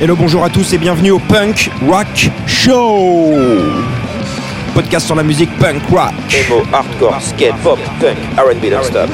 Hello, bonjour à tous et bienvenue au Punk Rock Show Podcast sur la musique punk rock. Emo, hardcore, skate, pop, punk, R&B non-stop.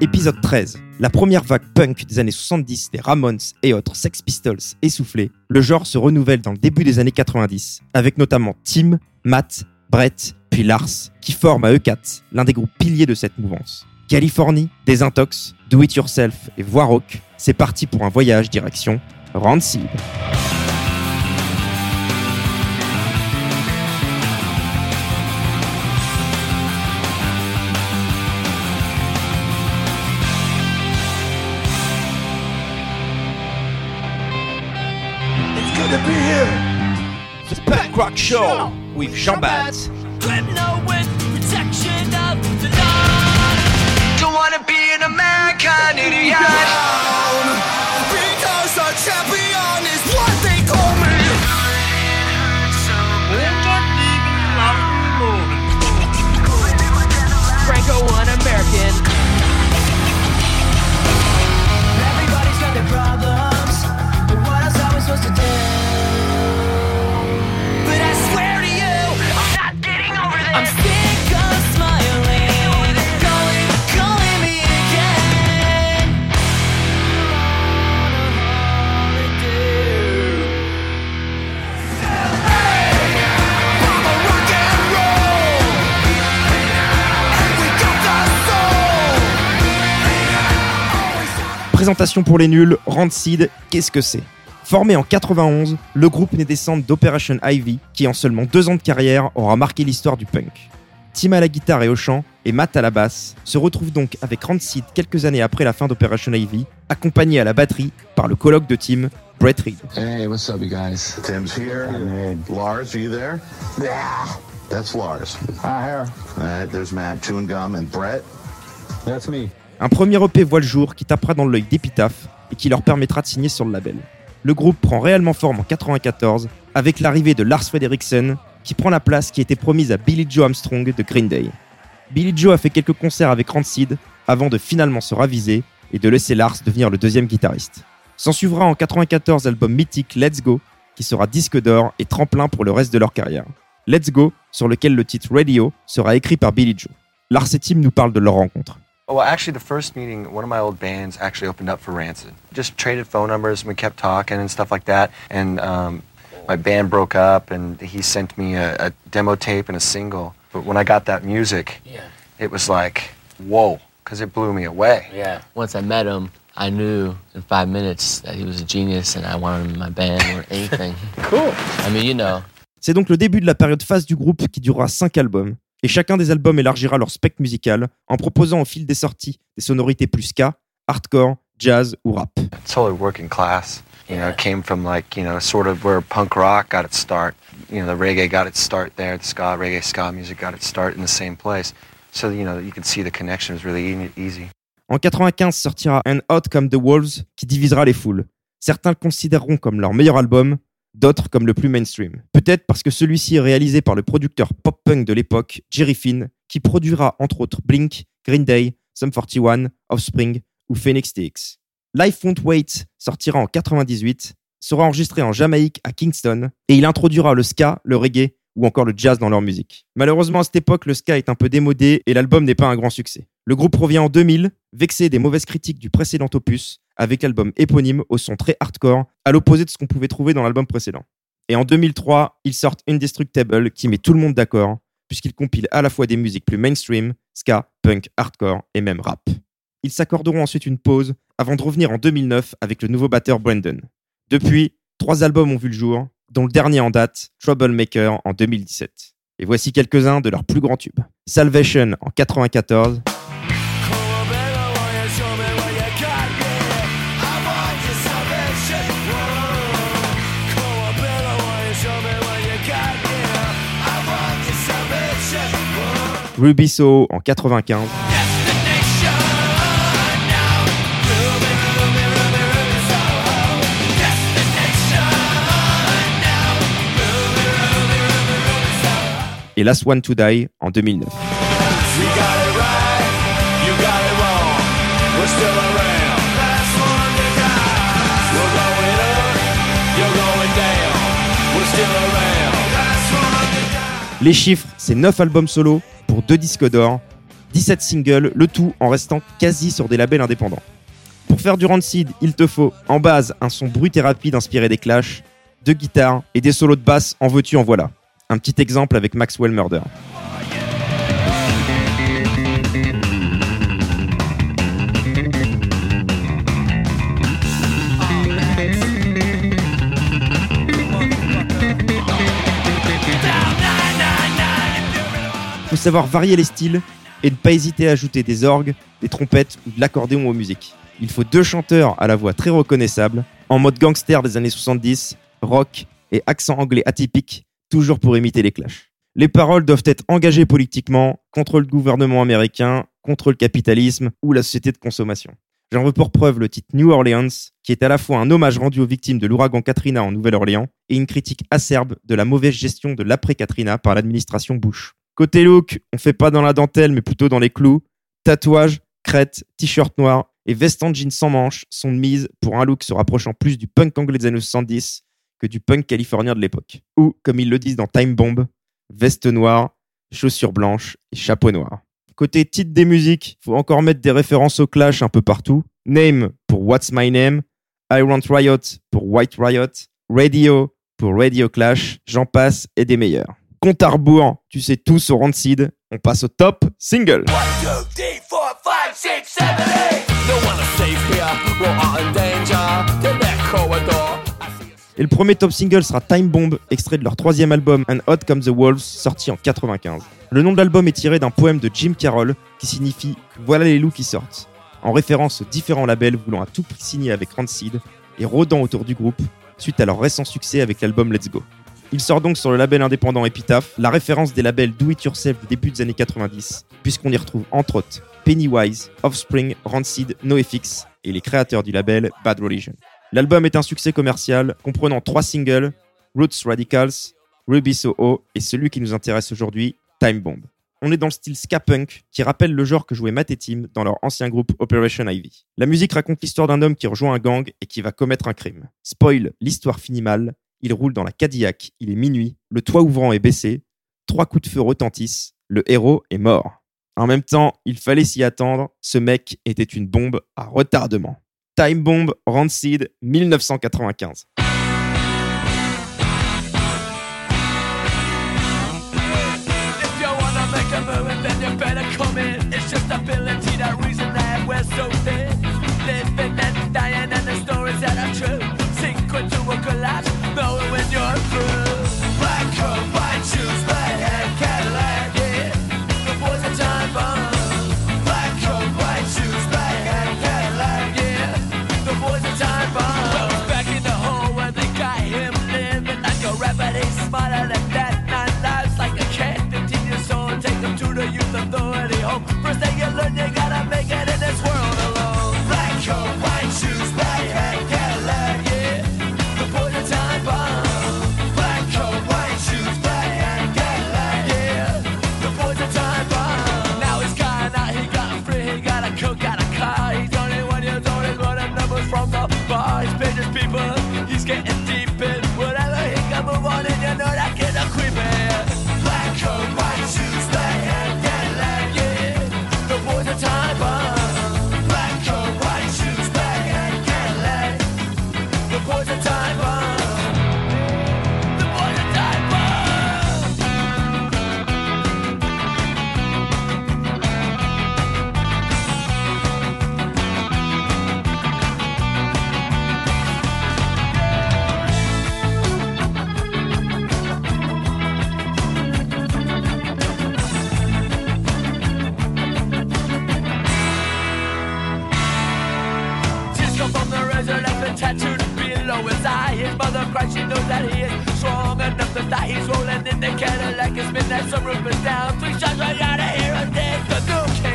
Épisode 13. La première vague punk des années 70 des Ramones et autres Sex Pistols essoufflés, le genre se renouvelle dans le début des années 90, avec notamment Tim, Matt, Brett, puis Lars, qui forment à eux quatre l'un des groupes piliers de cette mouvance. Californie, Desintox, Do It Yourself et Voix Rock, c'est parti pour un voyage direction Rancid. Punk Rock Show with Jean Baz. Criminal with protection of the law. Don't wanna be an American idiot. Présentation pour les nuls, Rancid, qu'est-ce que c'est? Formé en 91, le groupe naît des cendres d'Operation Ivy, qui en seulement deux ans de carrière aura marqué l'histoire du punk. Tim à la guitare et au chant, et Matt à la basse, se retrouvent donc avec Rancid quelques années après la fin d'Operation Ivy, accompagné à la batterie par le colloque de Tim, Brett Reed. Hey, what's up, you guys? Tim's here. Lars, are you there? Yeah. That's Lars. Hi, here. There's Matt, chewing gum, and Brett. That's me. Un premier EP voit le jour qui tapera dans l'œil d'Epitaph et qui leur permettra de signer sur le label. Le groupe prend réellement forme en 94 avec l'arrivée de Lars Frederiksen qui prend la place qui était promise à Billy Joe Armstrong de Green Day. Billy Joe a fait quelques concerts avec Rancid avant de finalement se raviser et de laisser Lars devenir le deuxième guitariste. S'en suivra en 94 l'album mythique Let's Go qui sera disque d'or et tremplin pour le reste de leur carrière. Let's Go sur lequel le titre Radio sera écrit par Billy Joe. Lars et Tim nous parlent de leur rencontre. Well, actually, the first meeting, one of my old bands actually opened up for Rancid. Just traded phone numbers and we kept talking and stuff like that. And um, my band broke up and he sent me a, a demo tape and a single. But when I got that music, Yeah. it was like, whoa, because it blew me away. Yeah. Once I met him, I knew in five minutes that he was a genius and I wanted him in my band or anything. Cool. I mean, you know. C'est donc le début de la période phase du groupe qui durera cinq albums, et chacun des albums élargira leur spectre musical en proposant au fil des sorties des sonorités plus ska, hardcore, jazz ou rap. Totally working class. You know, it came from like, you know, sort of where punk rock got its start. You know, the reggae got its start there. The ska, reggae, ska music got its start in the same place. So, you know, you could see the connection was really e- easy. En 95 sortira And Out Come the Wolves qui divisera les foules. Certains le considéreront comme leur meilleur album, d'autres comme le plus mainstream. Peut-être parce que celui-ci est réalisé par le producteur pop-punk de l'époque, Jerry Finn, qui produira entre autres Blink, Green Day, Sum 41, Offspring ou Phoenix TX. Life Won't Wait sortira en 98, sera enregistré en Jamaïque à Kingston et il introduira le ska, le reggae ou encore le jazz dans leur musique. Malheureusement, à cette époque, le ska est un peu démodé et l'album n'est pas un grand succès. Le groupe revient en 2000, vexé des mauvaises critiques du précédent opus, avec l'album éponyme au son très hardcore, à l'opposé de ce qu'on pouvait trouver dans l'album précédent. Et en 2003, ils sortent Indestructible, qui met tout le monde d'accord, puisqu'il compile à la fois des musiques plus mainstream, ska, punk, hardcore et même rap. Ils s'accorderont ensuite une pause avant de revenir en 2009 avec le nouveau batteur Brandon. Depuis, trois albums ont vu le jour, dont le dernier en date, Troublemaker en 2017. Et voici quelques-uns de leurs plus grands tubes. Salvation en 94, Ruby en 95. et Last One to Die en 2009. Les chiffres, c'est 9 albums solo, pour 2 disques d'or, 17 singles, le tout en restant quasi sur des labels indépendants. Pour faire du Rancid, il te faut en base un son brut et rapide inspiré des Clash, deux guitares et des solos de basse en veux-tu en voilà. Un petit exemple avec Maxwell Murder. Faut savoir varier les styles et ne pas hésiter à ajouter des orgues, des trompettes ou de l'accordéon aux musiques. Il faut deux chanteurs à la voix très reconnaissable, en mode gangster des années 70, rock et accent anglais atypique, toujours pour imiter les clashs. Les paroles doivent être engagées politiquement contre le gouvernement américain, contre le capitalisme ou la société de consommation. J'en veux pour preuve le titre New Orleans, qui est à la fois un hommage rendu aux victimes de l'ouragan Katrina en Nouvelle-Orléans et une critique acerbe de la mauvaise gestion de l'après-Katrina par l'administration Bush. Côté look, on fait pas dans la dentelle, mais plutôt dans les clous. Tatouage, crête, t-shirt noir et veste en jean sans manches sont de mise pour un look se rapprochant plus du punk anglais des années 70 que du punk californien de l'époque. Ou, comme ils le disent dans Time Bomb, veste noire, chaussures blanches et chapeau noir. Côté titre des musiques, faut encore mettre des références au Clash un peu partout. Name pour What's My Name, I Want Riot pour White Riot, Radio pour Radio Clash, j'en passe et des meilleurs. Compte à rebours, tu sais tout sur Rancid, on passe au top single. Et le premier top single sera Time Bomb, extrait de leur troisième album And Hot Come the Wolves, sorti en 95. Le nom de l'album est tiré d'un poème de Jim Carroll qui signifie Voilà les loups qui sortent, en référence aux différents labels voulant à tout prix signer avec Rancid et rôdant autour du groupe suite à leur récent succès avec l'album Let's Go. Il sort donc sur le label indépendant Epitaph, la référence des labels Do It Yourself du début des années 90, puisqu'on y retrouve entre autres Pennywise, Offspring, Rancid, NoFX et les créateurs du label Bad Religion. L'album est un succès commercial comprenant trois singles, Roots Radicals, Ruby Soho et celui qui nous intéresse aujourd'hui, Time Bomb. On est dans le style ska punk qui rappelle le genre que jouait Matt et Tim dans leur ancien groupe Operation Ivy. La musique raconte l'histoire d'un homme qui rejoint un gang et qui va commettre un crime. Spoil, l'histoire finit mal, il roule dans la Cadillac, il est minuit, le toit ouvrant est baissé, trois coups de feu retentissent, le héros est mort. En même temps, il fallait s'y attendre, ce mec était une bombe à retardement. Time Bomb Rancid 1995. From the left tattooed below his eye. His mother cries, she knows that he is strong enough to die. He's rolling in the Cadillac, his midnight sunroof is down. Three shots right out of here and dead. The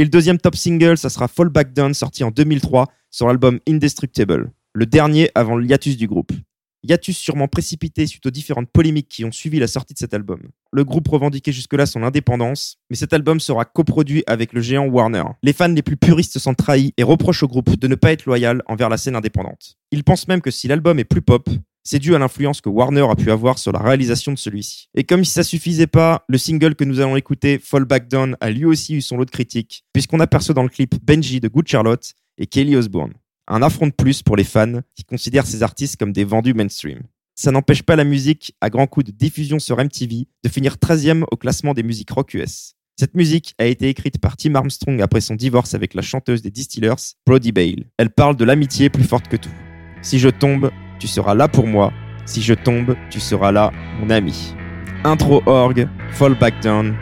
Et le deuxième top single, ça sera Fall Back Down, sorti en 2003 sur l'album Indestructible, le dernier avant le hiatus du groupe. Hiatus sûrement précipité suite aux différentes polémiques qui ont suivi la sortie de cet album. Le groupe revendiquait jusque-là son indépendance, mais cet album sera coproduit avec le géant Warner. Les fans les plus puristes sont trahis et reprochent au groupe de ne pas être loyal envers la scène indépendante. Ils pensent même que si l'album est plus pop, c'est dû à l'influence que Warner a pu avoir sur la réalisation de celui-ci. Et comme si ça suffisait pas, le single que nous allons écouter, Fall Back Down, a lui aussi eu son lot de critiques, puisqu'on aperçoit dans le clip Benji de Good Charlotte et Kelly Osbourne. Un affront de plus pour les fans qui considèrent ces artistes comme des vendus mainstream. Ça n'empêche pas la musique, à grands coups de diffusion sur MTV, de finir 13e au classement des musiques rock US. Cette musique a été écrite par Tim Armstrong après son divorce avec la chanteuse des Distillers, Brody Bale. Elle parle de l'amitié plus forte que tout. Si je tombe, tu seras là pour moi. Si je tombe, tu seras là, mon ami. Intro org, Fall Back Down,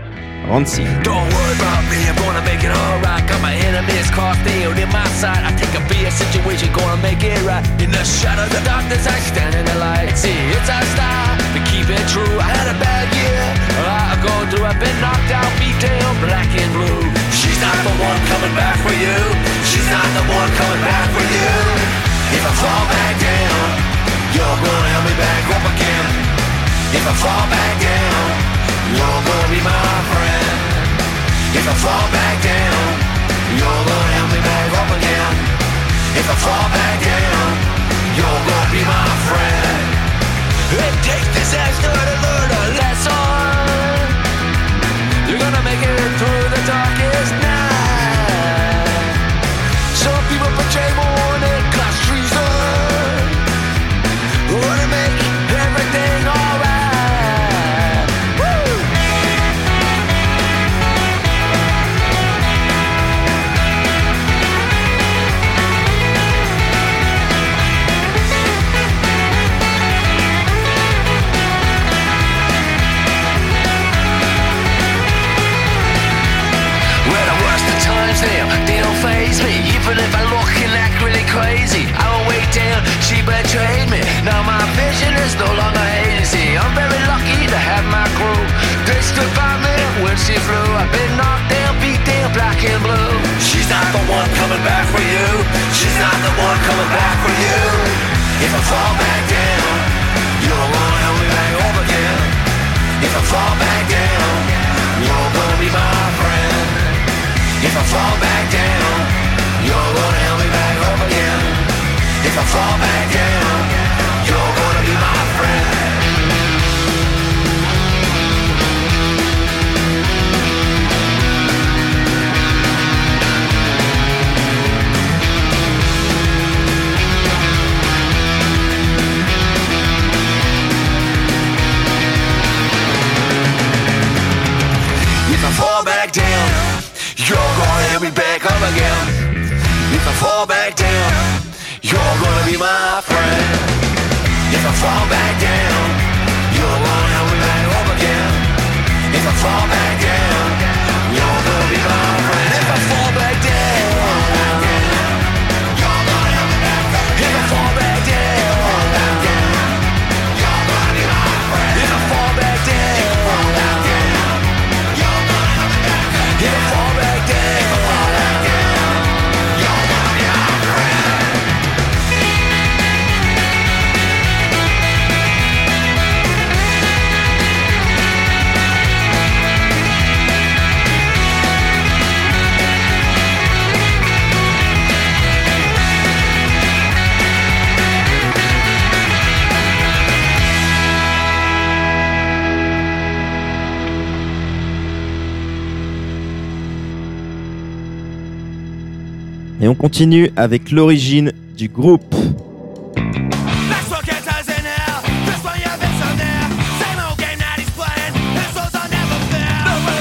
Rancy. Don't worry about me, I'm gonna make it alright. Got my enemies crossed nailed in my sight. I be a situation, gonna make it right. In the shadow the darkness, I stand in the light. See, it's our style to keep it true. I had a bad year, a lot of go through. I've been knocked out, beat down, black and blue. She's not the one coming back for you. She's not the one coming back for you. If I fall back down, you're gonna help me back up again. If I fall back down, you're gonna be my friend. If I fall back down, you're gonna help me back up again. If I fall back down, you're gonna be my friend. It takes disaster to learn a lesson. You're gonna make it through the darkest night. Some people betray more crazy, I will wait down, she betrayed me. Now my vision is no longer hazy. I'm very lucky to have my crew. Stood by me when she flew. I've been knocked down, beat down, black and blue. She's not the one coming back for you. She's not the one coming back for you. If I fall back down, you're gonna help me back up again. If I fall back down, you're gonna be my friend. If I fall back I fall back down, you're gonna be my friend. If I fall back down, you're gonna help me back up again. If I fall back down, you're gonna be my friend. If I fall back down, you're gonna help me back up again. If I fall back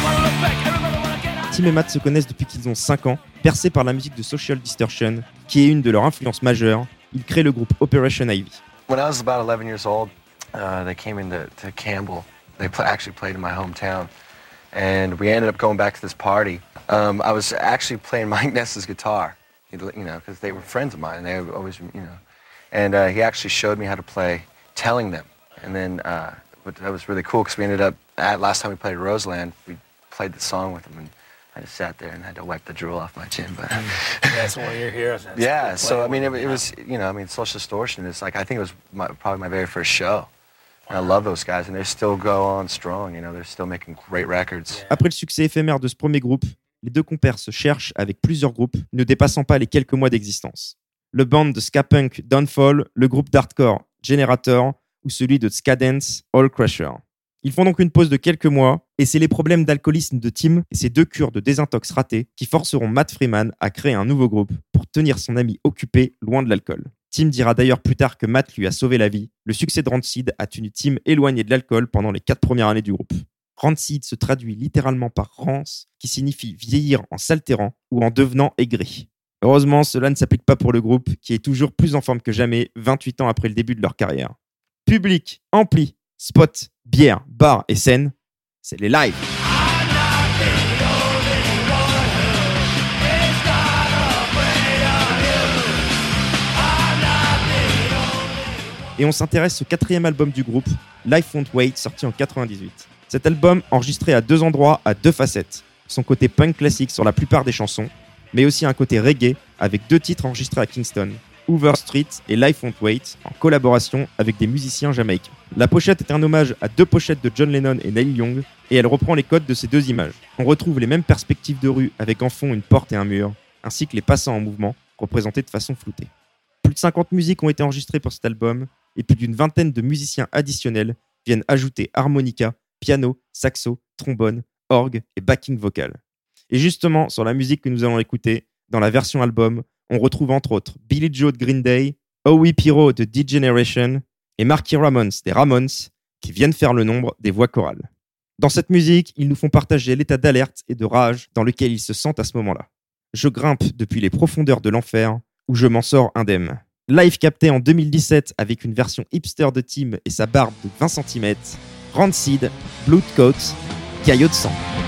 wanna look back. Everybody wanna get out. Tim et Matt se connaissent depuis qu'ils ont 5 ans, percés par la musique de Social Distortion, qui est une de leurs influences majeures. Ils créent le groupe Operation Ivy. When I was about 11 years old, uh, they came into to Campbell. They pl- actually played in my hometown, and we ended up going back to this party. Um, I was actually playing Mike Ness's guitar, you know, because they were friends of mine, and they would always, you know. And uh, he actually showed me how to play, telling them. And then uh, but that was really cool because we ended up at last time we played Roseland, we played the song with him, and I just sat there and had to wipe the drool off my chin. But That's one of your heroes. That's yeah, so I mean, it, it was you know, I mean, Social Distortion is like I think it was my, probably my very first show. And I love those guys, and they still go on strong. You know, they're still making great records. Après le succès éphémère de ce premier groupe, les deux compères se cherchent avec plusieurs groupes ne dépassant pas les quelques mois d'existence. Le band de ska punk Downfall, le groupe d'hardcore Generator ou celui de ska dance All Crusher. Ils font donc une pause de quelques mois et c'est les problèmes d'alcoolisme de Tim et ses deux cures de désintox ratées qui forceront Matt Freeman à créer un nouveau groupe pour tenir son ami occupé loin de l'alcool. Tim dira d'ailleurs plus tard que Matt lui a sauvé la vie. Le succès de Rancid a tenu Tim éloigné de l'alcool pendant les quatre premières années du groupe. Rancid se traduit littéralement par rance, qui signifie vieillir en s'altérant ou en devenant aigri. Heureusement, cela ne s'applique pas pour le groupe, qui est toujours plus en forme que jamais 28 ans après le début de leur carrière. Public, ampli, spot, bière, bar et scène, c'est les lives. Et on s'intéresse au quatrième album du groupe, Life Won't Wait, sorti en 98. Cet album, enregistré à deux endroits, a deux facettes. Son côté punk classique sur la plupart des chansons, mais aussi un côté reggae, avec deux titres enregistrés à Kingston, Hoover Street et Life Won't Wait, en collaboration avec des musiciens jamaïcains. La pochette est un hommage à deux pochettes de John Lennon et Neil Young, et elle reprend les codes de ces deux images. On retrouve les mêmes perspectives de rue avec en fond une porte et un mur, ainsi que les passants en mouvement, représentés de façon floutée. Plus de 50 musiques ont été enregistrées pour cet album, et plus d'une vingtaine de musiciens additionnels viennent ajouter harmonica, piano, saxo, trombone, orgue et backing vocal. Et justement, sur la musique que nous allons écouter, dans la version album, on retrouve entre autres Billy Joe de Green Day, Howie Piro de D-Generation et Marky Ramones des Ramones, qui viennent faire le nombre des voix chorales. Dans cette musique, ils nous font partager l'état d'alerte et de rage dans lequel ils se sentent à ce moment-là. Je grimpe depuis les profondeurs de l'enfer, où je m'en sors indemne. Live capté en 2017 avec une version hipster de Tim et sa barbe de 20 cm, Rancid, Blood Coat, Caillot de sang.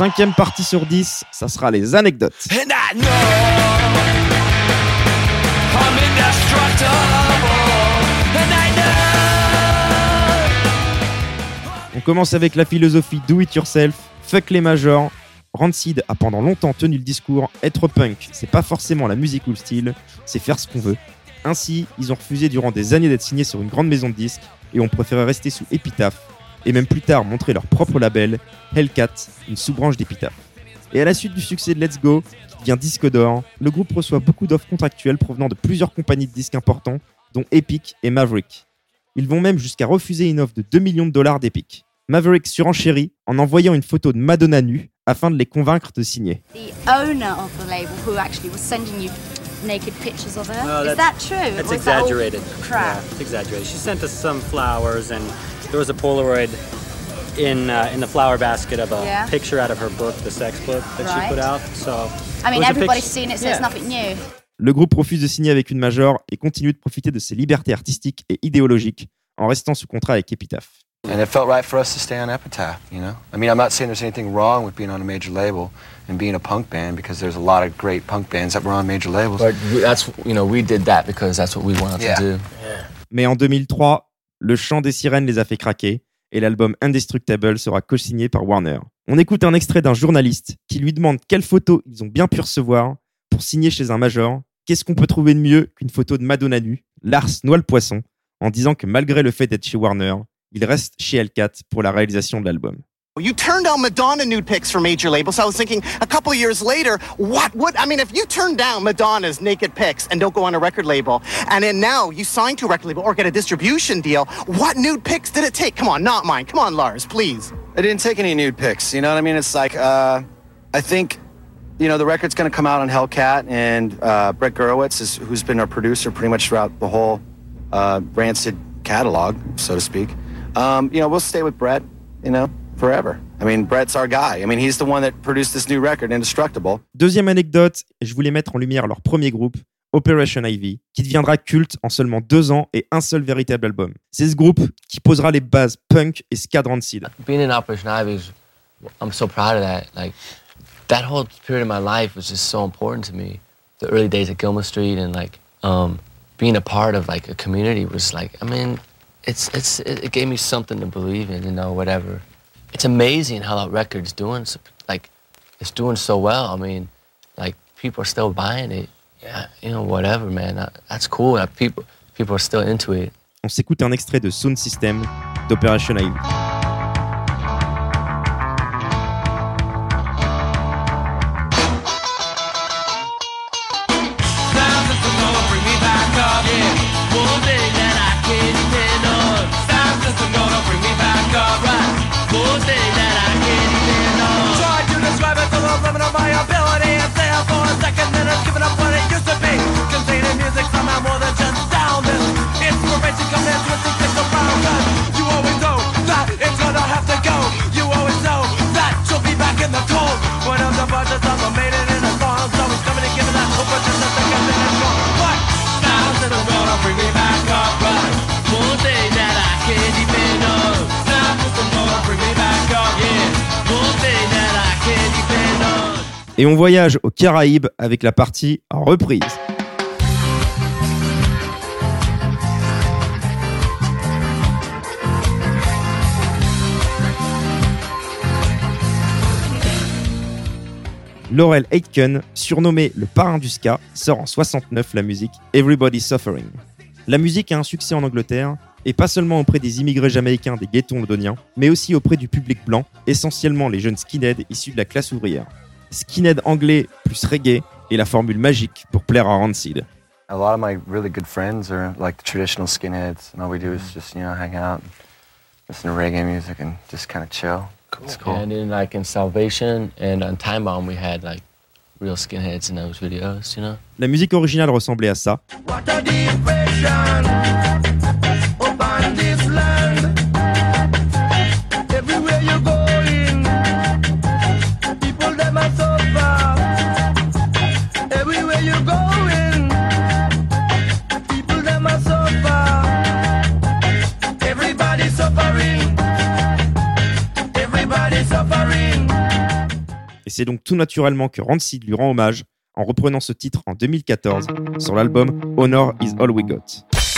Cinquième partie sur 10, ça sera les anecdotes. And I know I'm indestructible. And I know On commence avec la philosophie do it yourself, fuck les majors. Rancid a pendant longtemps tenu le discours être punk, c'est pas forcément la musique ou le style, c'est faire ce qu'on veut. Ainsi, ils ont refusé durant des années d'être signés sur une grande maison de disques et ont préféré rester sous Epitaph et même plus tard montrer leur propre label, Hellcat, une sous-branche d'Epitaph. Et à la suite du succès de Let's Go, qui devient disque d'or, le groupe reçoit beaucoup d'offres contractuelles provenant de plusieurs compagnies de disques importants, dont Epic et Maverick. Ils vont même jusqu'à refuser une offre de 2 millions de dollars d'Epic. Maverick surenchérit en envoyant une photo de Madonna nue afin de les convaincre de signer. Naked pictures of her. Well, is that true? That's Or is that exaggerated. Crap? Yeah, it's exaggerated. She sent us some flowers, and there was a Polaroid in uh, in the flower basket of a Yeah. picture out of her book, the sex book that she put Right. out. So I mean, everybody's seen it, so Yeah. it's nothing new. Le groupe refuse de signer avec une major et continue de profiter de ses libertés artistiques et idéologiques en restant sous contrat avec Epitaph. And it felt right for us to stay on Epitaph, you know? I mean, I'm not saying there's anything wrong with being on a major label and being a punk band because there's a lot of great punk bands that were on major labels. But that's you know we did that because that's what we wanted Yeah. to do. Mais en 2003, le chant des sirènes les a fait craquer et l'album Indestructible sera co-signé par Warner. On écoute un extrait d'un journaliste qui lui demande quelles photos ils ont bien pu recevoir pour signer chez un major. Qu'est-ce qu'on peut trouver de mieux qu'une photo de Madonna nue Lars noie le poisson en disant que malgré le fait d'être chez Warner, il reste chez Hellcat pour la réalisation de l'album. You turned down Madonna nude pics for major labels. I was thinking a couple years later, what would I mean if you turn down Madonna's naked pics and don't go on a record label, and then now you sign to a record label or get a distribution deal, what nude pics did it take? Come on, not mine. Come on, Lars, please. I didn't take any nude pics. You know what I mean? It's like uh, I think, you know, the record's going to come out on Hellcat, and uh, Brett Gurewitz, is, who's been our producer pretty much throughout the whole uh, Rancid catalog, so to speak. Um, you know, we'll stay with Brett, you know, forever. I mean, Brett's our guy. I mean, he's the one that produced this new record, Indestructible. Deuxième anecdote, je voulais mettre en lumière leur premier groupe, Operation Ivy, qui deviendra culte en seulement deux ans et un seul véritable album. C'est ce groupe qui posera les bases punk et ska de Rancid. Being in Operation Ivy, is, I'm so proud of that. Like that whole period of my life was just so important to me. The early days at Gilmer Street and like um, being a part of like a community was like, I mean, it's it's it, it gave me something to believe in, you know, whatever. It's amazing how that record's doing. Like it's doing so well. I mean, like people are still buying it. Yeah, you know, whatever, man. Uh, that's cool. That people people are still into it. On s'écoute un extrait de Sound System d'Operation. Et on voyage aux Caraïbes avec la partie reprise. Laurel Aitken, surnommé le parrain du ska, sort en 69 la musique Everybody Suffering. La musique a un succès en Angleterre, et pas seulement auprès des immigrés jamaïcains des ghettos londoniens, mais aussi auprès du public blanc, essentiellement les jeunes skinheads issus de la classe ouvrière. Skinhead anglais plus reggae est la formule magique pour plaire à Rancid. A lot of my really good friends are like the traditional skinheads, and all we do is just, you know, hang out, listen to reggae music, and just kind chill. It's cool. And then like in Salvation and on Time Bomb, we had like real skinheads in those videos, you know? La musique originale ressemblait à ça, What a et c'est donc tout naturellement que Rancid lui rend hommage en reprenant ce titre en 2014 sur l'album Honor is All We Got.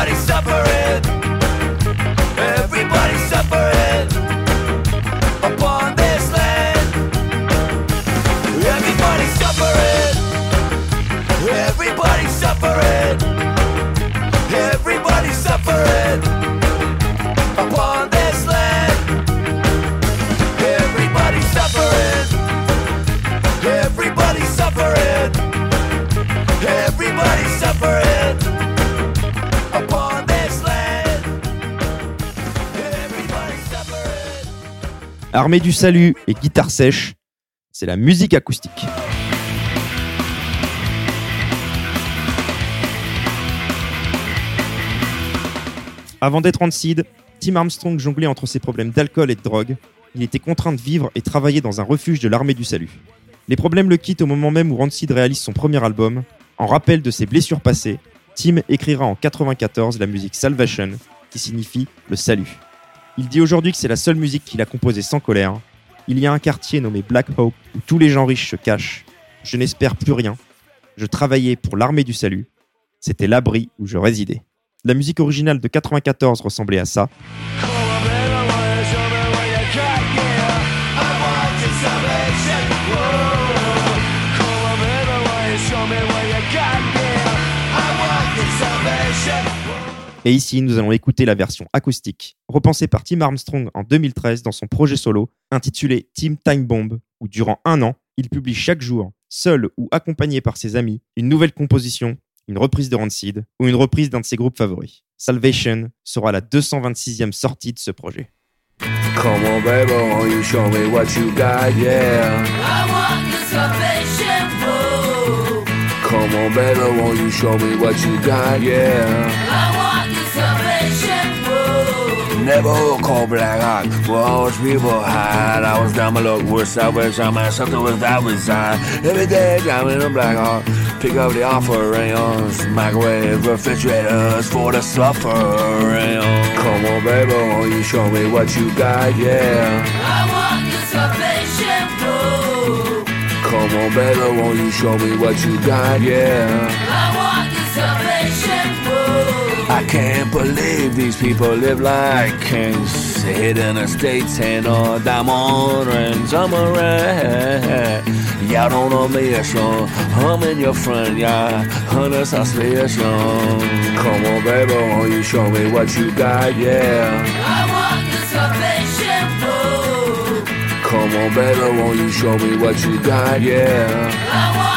everybody suffer Armée du salut et guitare sèche, c'est la musique acoustique. Avant d'être en Tim Armstrong jonglait entre ses problèmes d'alcool et de drogue. Il était contraint de vivre et travailler dans un refuge de l'armée du salut. Les problèmes le quittent au moment même où Rancid réalise son premier album. En rappel de ses blessures passées, Tim écrira en 94 la musique Salvation, qui signifie le salut. Il dit aujourd'hui que c'est la seule musique qu'il a composée sans colère. Il y a un quartier nommé Black Hope où tous les gens riches se cachent. Je n'espère plus rien. Je travaillais pour l'armée du salut. C'était l'abri où je résidais. La musique originale de 94 ressemblait à ça. Et ici, nous allons écouter la version acoustique, repensée par Tim Armstrong en 2013 dans son projet solo, intitulé Team Time Bomb, où durant un an, il publie chaque jour, seul ou accompagné par ses amis, une nouvelle composition, une reprise de Rancid ou une reprise d'un de ses groupes favoris. Salvation sera la 226e sortie de ce projet. Come on, baby, won't you show me what you got, yeah? I want your salvation. Come on, baby, won't you show me what you got, yeah? Never call black hot, where all those people hide. I was down my luck, with salvation, man, something was that was side. Every day, I'm in a black heart. Pick up the offerings, microwave refrigerators for the suffering. Come on, baby, won't you show me what you got, yeah. I want your salvation, boo. Come on, baby, won't you show me what you got, yeah. I I can't believe these people live like kings. Hidden estates and all diamond rings. I'm a rat. Y'all don't know me, so I'm in your front yard. Under suspicion. Come on, baby, won't you show me what you got, yeah. I want your salvation, boo. Come on, baby, won't you show me what you got, yeah.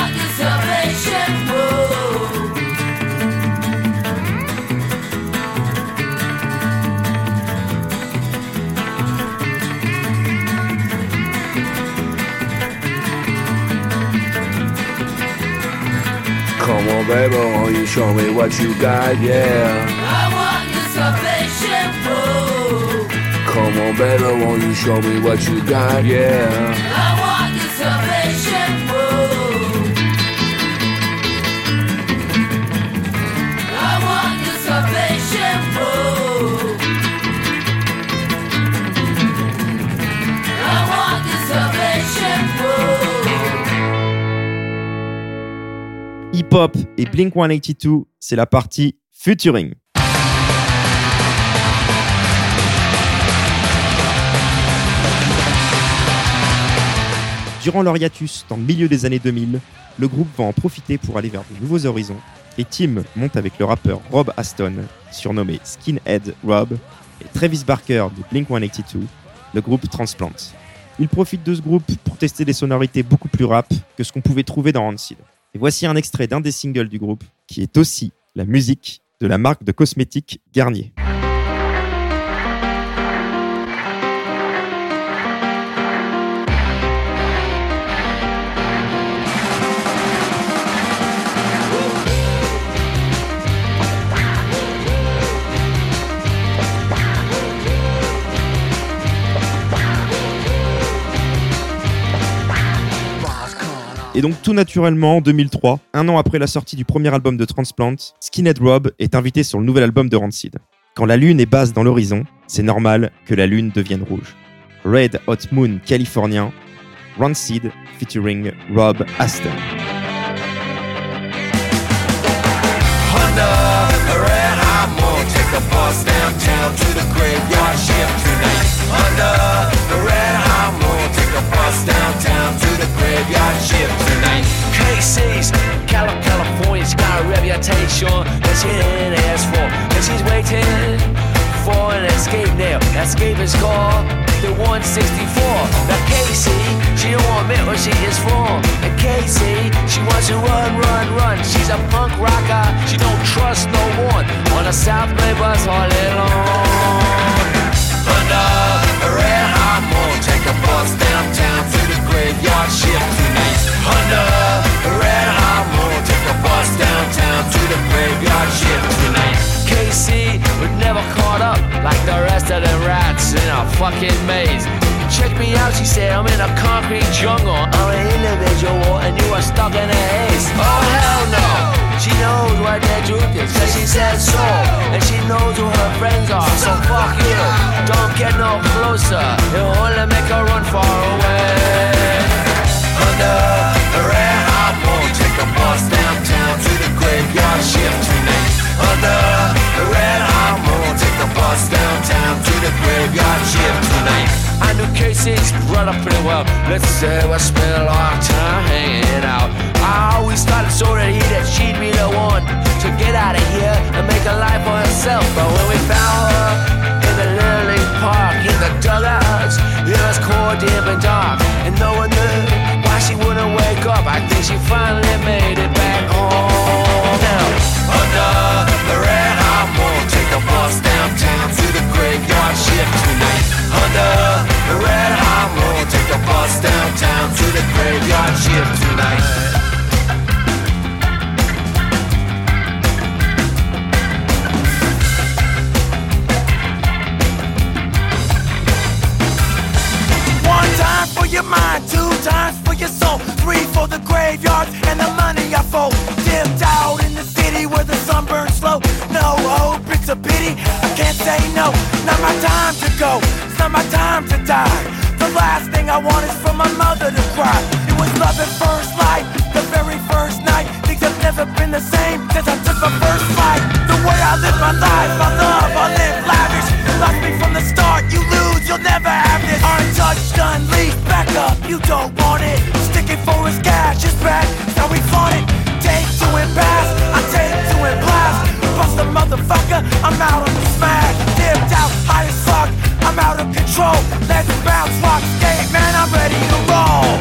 Come on, baby, won't you show me what you got, yeah. I want your salvation, boo. Come on, baby, won't you show me what you got, yeah. I et Blink 182, c'est la partie Futuring. Durant leur dans le milieu des années 2000, le groupe va en profiter pour aller vers de nouveaux horizons et Tim monte avec le rappeur Rob Aston, surnommé Skinhead Rob, et Travis Barker de Blink 182, le groupe Transplant. Ils profitent de ce groupe pour tester des sonorités beaucoup plus rap que ce qu'on pouvait trouver dans Rancid. Et voici un extrait d'un des singles du groupe, qui est aussi la musique de la marque de cosmétiques Garnier. Et donc tout naturellement, en 2003, un an après la sortie du premier album de Transplant, Skinhead Rob est invité sur le nouvel album de Rancid. Quand la lune est basse dans l'horizon, c'est normal que la lune devienne rouge. Red Hot Moon californien, Rancid featuring Rob Aston. Bus downtown to the graveyard shift tonight. Casey's, Cali- California's got a reputation that she didn't ask for, and she's waiting for an escape now. Escape is called the 164. Now Casey, she don't want to admit where she is from. And Casey, she wants to run, run, run. She's a punk rocker, she don't trust no one. On a South Bay bus all alone. Under take a bus downtown to the graveyard shift tonight. Under a red hot moon, take a bus downtown to the graveyard shift tonight. Casey was never caught up like the rest of the rats in a fucking maze. Check me out, she said, I'm in a concrete jungle. I'm an individual and you are stuck in a haze. Oh hell no! She knows what their truth is, cause she said so. And she knows who her friends are, so fuck you. Don't get no closer, it'll only make her run far away. Under a red hot moon, take a bus downtown to the graveyard shift tonight. Under a red hot moon, take a bus downtown to the graveyard shift tonight. I knew Casey's brother pretty well. Let's say we spent a lot of time hanging out. I always thought it's so that he that she'd be the one to get out of here and make a life for herself. But when we found her in the League Park, in the dugouts, it was cold, dim, and dark, and no one knew why she wouldn't wake up. I think she finally made it back home. Now, under the graveyard shift tonight. Under the red hot moon, take a bus downtown to the graveyard shift tonight. One time for your mind, two times for your soul, three for the graveyard and the money I fold. Dipped out in the city where the sun burns slow. It's a pity. I can't say no. Not my time to go. It's not my time to die. The last thing I want is for my mother to cry. It was love at first light, the very first night. Things have never been the same since I took my first flight. The way I live my life, my love, I live lavish. You Lost me from the start, you lose, you'll never have this. Untouched, unleashed, back up, you don't want it. Sticking for his cash, his back, Now we flaunt it. Take to and pass, I A motherfucker, I'm out on the smash. Dipped out, high as fuck, I'm out of control. Let's bounce, rock, skate, man, I'm ready to roll.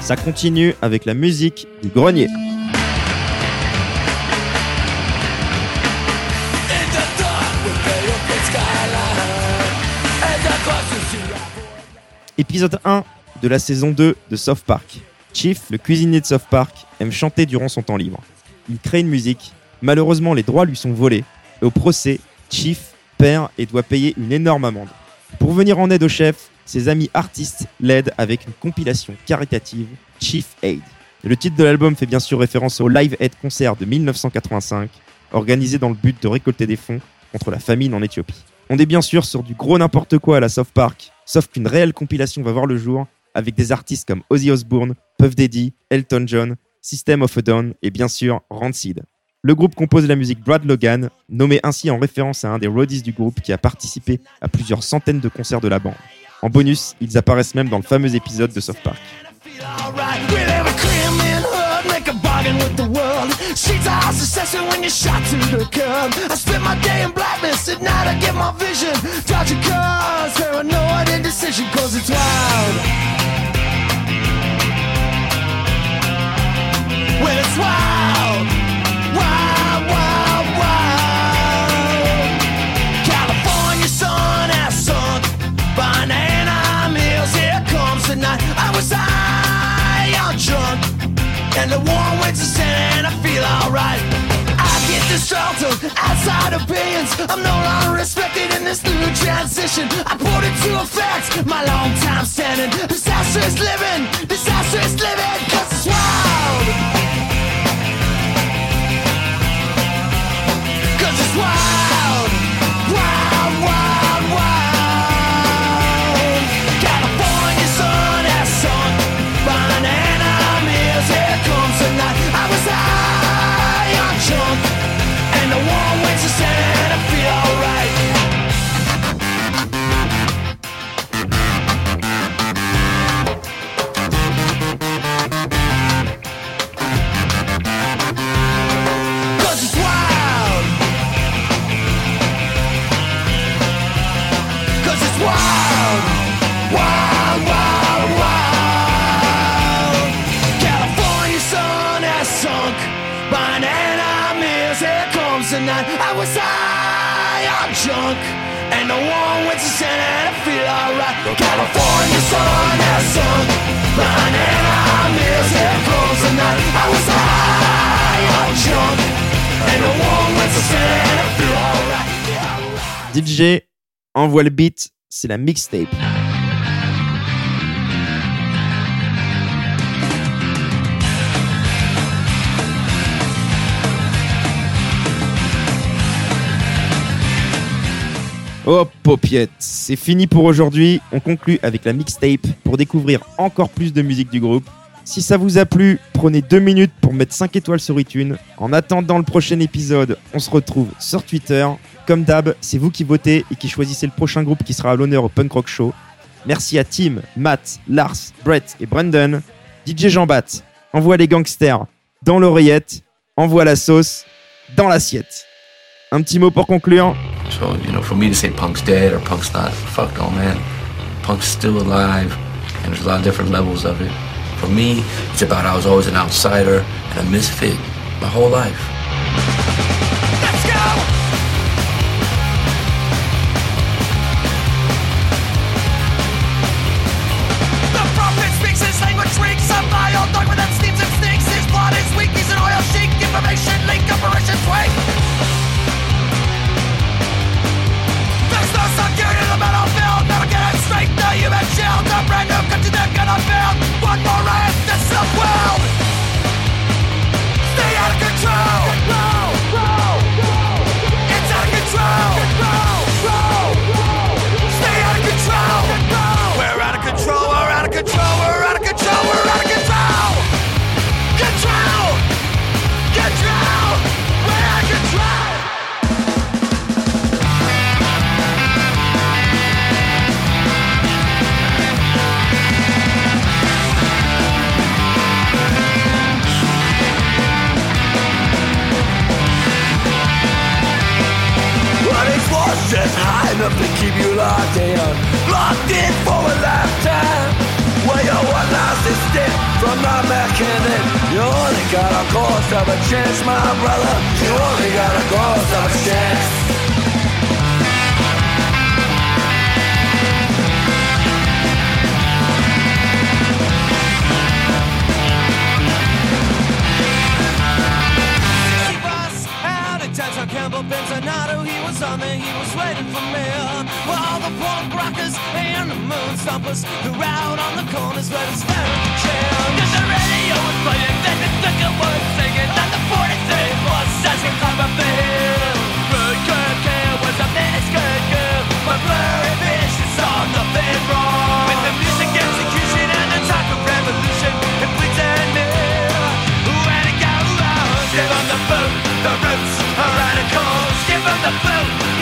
Ça continue avec la musique du grenier. Épisode 1 de la saison 2 de South Park. Chief, le cuisinier de South Park, aime chanter durant son temps libre. Il crée une musique. Malheureusement, les droits lui sont volés. Au procès, Chief perd et doit payer une énorme amende. Pour venir en aide au chef, ses amis artistes l'aident avec une compilation caritative, Chief Aid. Le titre de l'album fait bien sûr référence au Live Aid Concert de 1985, organisé dans le but de récolter des fonds contre la famine en Éthiopie. On est bien sûr sur du gros n'importe quoi à la South Park, sauf qu'une réelle compilation va voir le jour avec des artistes comme Ozzy Osbourne, Puff Daddy, Elton John, System of a Down et bien sûr Rancid. Le groupe compose la musique Brad Logan, nommé ainsi en référence à un des roadies du groupe qui a participé à plusieurs centaines de concerts de la bande. En bonus, ils apparaissent même dans le fameux épisode de South Park. Bargain with the world. Streets are successful when you're shot to the curb. I spend my day in blackness, at night I get my vision. Dodging cars, paranoid indecision, cause it's wild. Well, it's wild. Wild, wild, wild. California sun has sunk. Banana mills, here comes the night. I was drunk and the warm winds are in and I feel alright. I get disgruntled, outside opinions. I'm no longer respected in this new transition. I put it to effect, my long time standing. Disastrous living, disastrous living, cause it's wild. Cause it's wild. DJ, envoie le beat, c'est la mixtape. Oh paupiette, c'est fini pour aujourd'hui. On conclut avec la mixtape pour découvrir encore plus de musique du groupe. Si ça vous a plu, prenez deux minutes pour mettre 5 étoiles sur iTunes. En attendant le prochain épisode, on se retrouve sur Twitter. Comme d'hab, c'est vous qui votez et qui choisissez le prochain groupe qui sera à l'honneur au Punk Rock Show. Merci à Tim, Matt, Lars, Brett et Brandon. DJ Jean-Bat, envoie les gangsters dans l'oreillette, envoie la sauce dans l'assiette. Un petit mot pour conclure. So, you know, for me to say punk's dead or punk's not, fuck no, man. Punk's still alive, and there's a lot of different levels of it. For me, it's about I was always an outsider and a misfit my whole life. and I found one more ass that's self-willed. Stay out of control. Ghost of a chance, my brother. You only got a ghost of a chance. Campbell Benzonato He was on there, he was waiting for me all the punk rockers and the moon stompers were out on the corners where the staring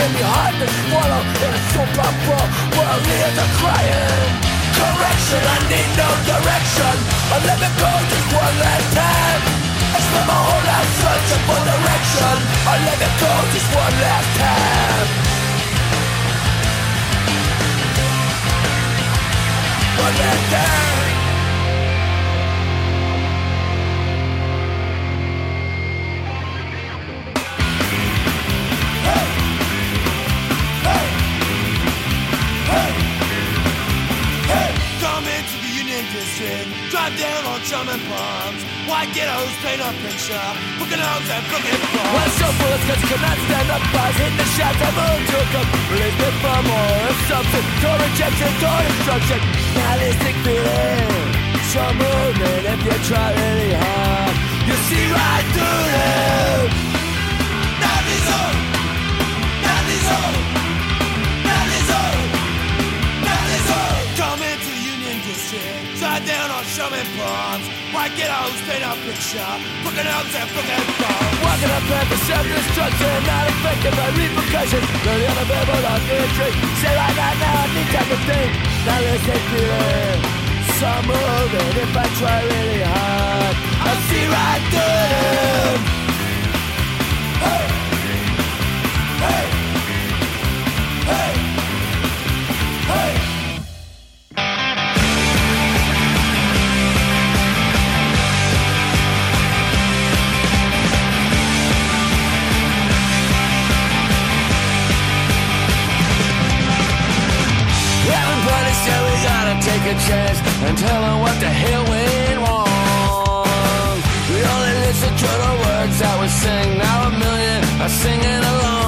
can be hard to swallow. In a soap opera, world leaders are crying. Correction, I need no direction. I let me go just one last time. I spent my whole life searching for direction. I let it go just one last time. One last time. And Palms. White ghettos paint a picture, broken homes and broken bones. Well, so bullets cause could not stand up bars Hit the shots, I moved to a Release me from more assumption Door rejection, door destruction. Nihilistic feeling. Some movement if you try really hard You see right through them. Not this old, shoving bombs out? it all spin up picture Fucking arms and fucking bombs Walking up and self-destruction Not affected by repercussions. Learning on the verbal but on the tree Say like that now I need time to think. Now listen to it Some of it if I try really hard. I'll see right through them. A chance And tell them what the hell went wrong. We only listen to the words that we sing. Now a million are singing along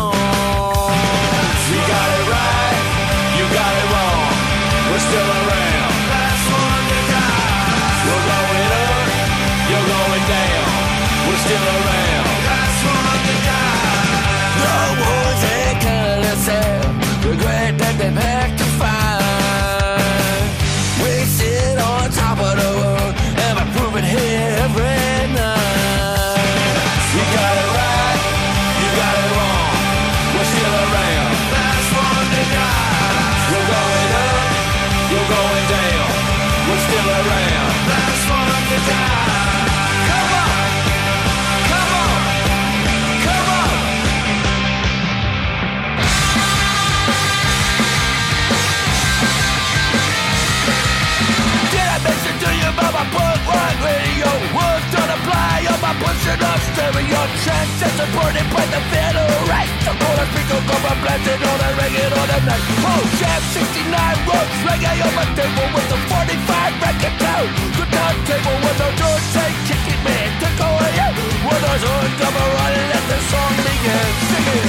stereo Trends supported by the Federate The quarter speaker go from blasting on the reggae on the night. Oh, Jam 69 ropes, reggae on my table with the 45 record down The turntable with the door say kick it man, took away. You With us on double run and let the song begin. Sing it,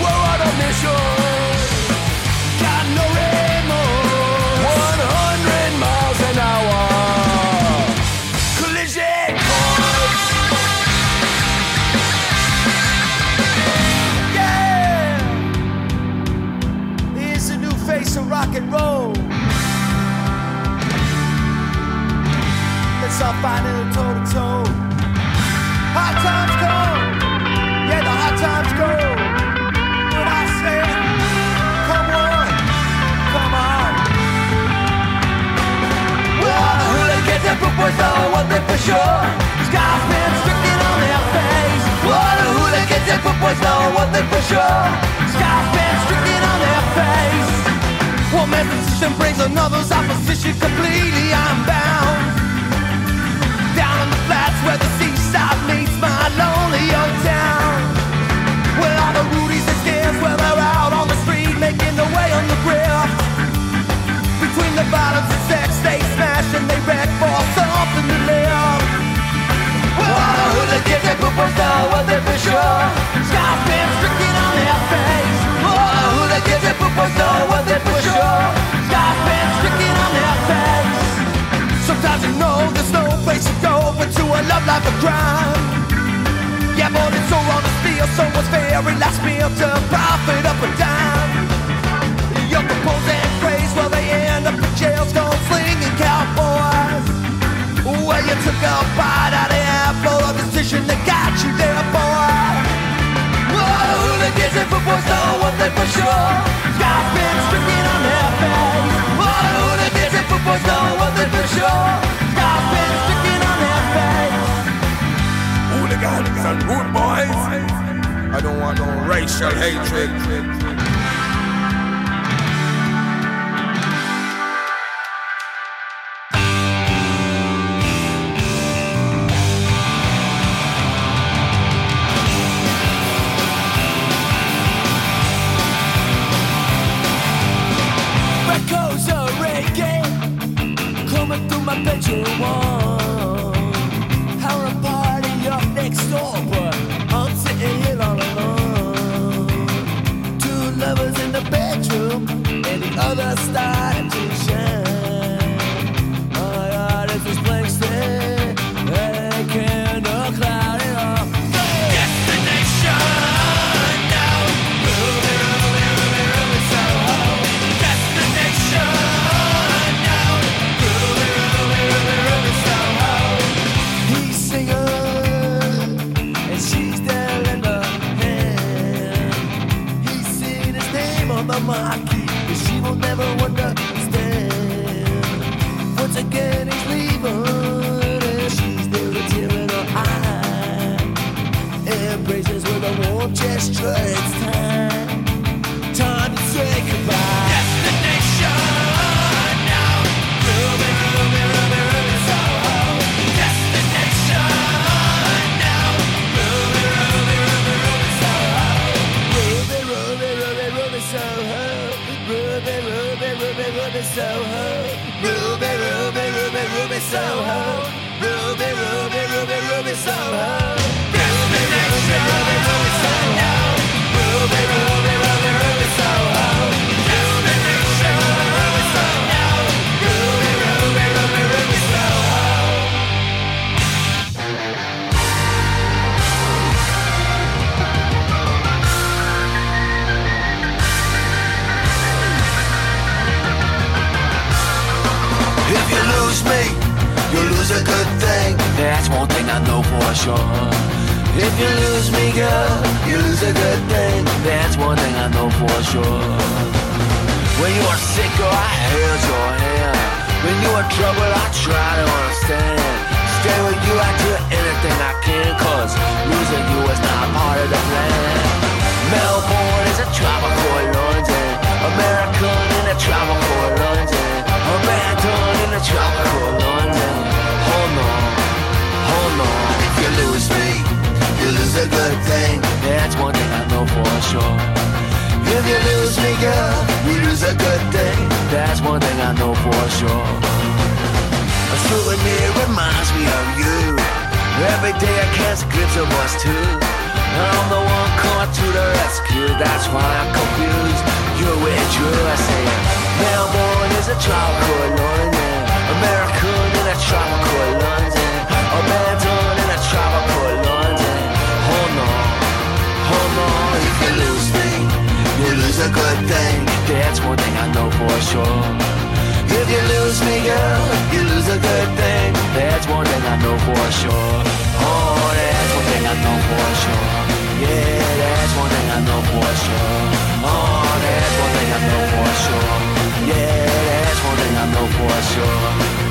we're on a mission. Got no remorse All it toe to toe. Hard times come. Yeah, the hard times go. When I say, come on, come on. Well, who the hooligans and foot boys know one thing for sure. Scarface stricken on their face. Well, who the hooligans and foot boys know one thing for sure. Scarface stricken on their face. One man's position brings another's opposition completely. I'm bound Sometimes you know there's no place to go but to a love life of crime. Someone's very last meal to profit up a dime. Young propose and praise while they end up in jail, skull slinging cowboys. Well, you took a bite out of apple of decision that got you there, boy. The hooligans and footboys know one thing for sure. God's been stricken on their face. Well, the hooligans and footboys know one thing for sure. God's been stricken on their face. Hooligans and rude boys. I don't want no racial hatred. Echoes of reggae coming through my bedroom wall. Know for sure. When you are sick, girl, I held your hand. When you are trouble, I try to understand. Stay with you, I do anything I can, cause losing you is not part of the plan. Melbourne is a tropical London. American in a tropical London. Abandoned in a tropical London. Hold on, hold on. If you lose me, you lose a good thing. That's one thing I know for sure. If you lose me, girl, You lose a good thing. that's one thing I know for sure. A souvenir reminds me of you. Every day I catch a glimpse of us too. I'm the one coming to the rescue. That's why I'm confused. You're with Drew, I say. Melbourne is a tropical London. American in a tropical London. Abandoned a good thing. That's one thing I know for sure. If you lose me, girl, you lose a good thing. That's one thing I know for sure. Oh, that's one thing I know for sure. Yeah, that's one thing I know for sure. Oh, that's one thing I know for sure. Yeah, that's one thing I know for sure.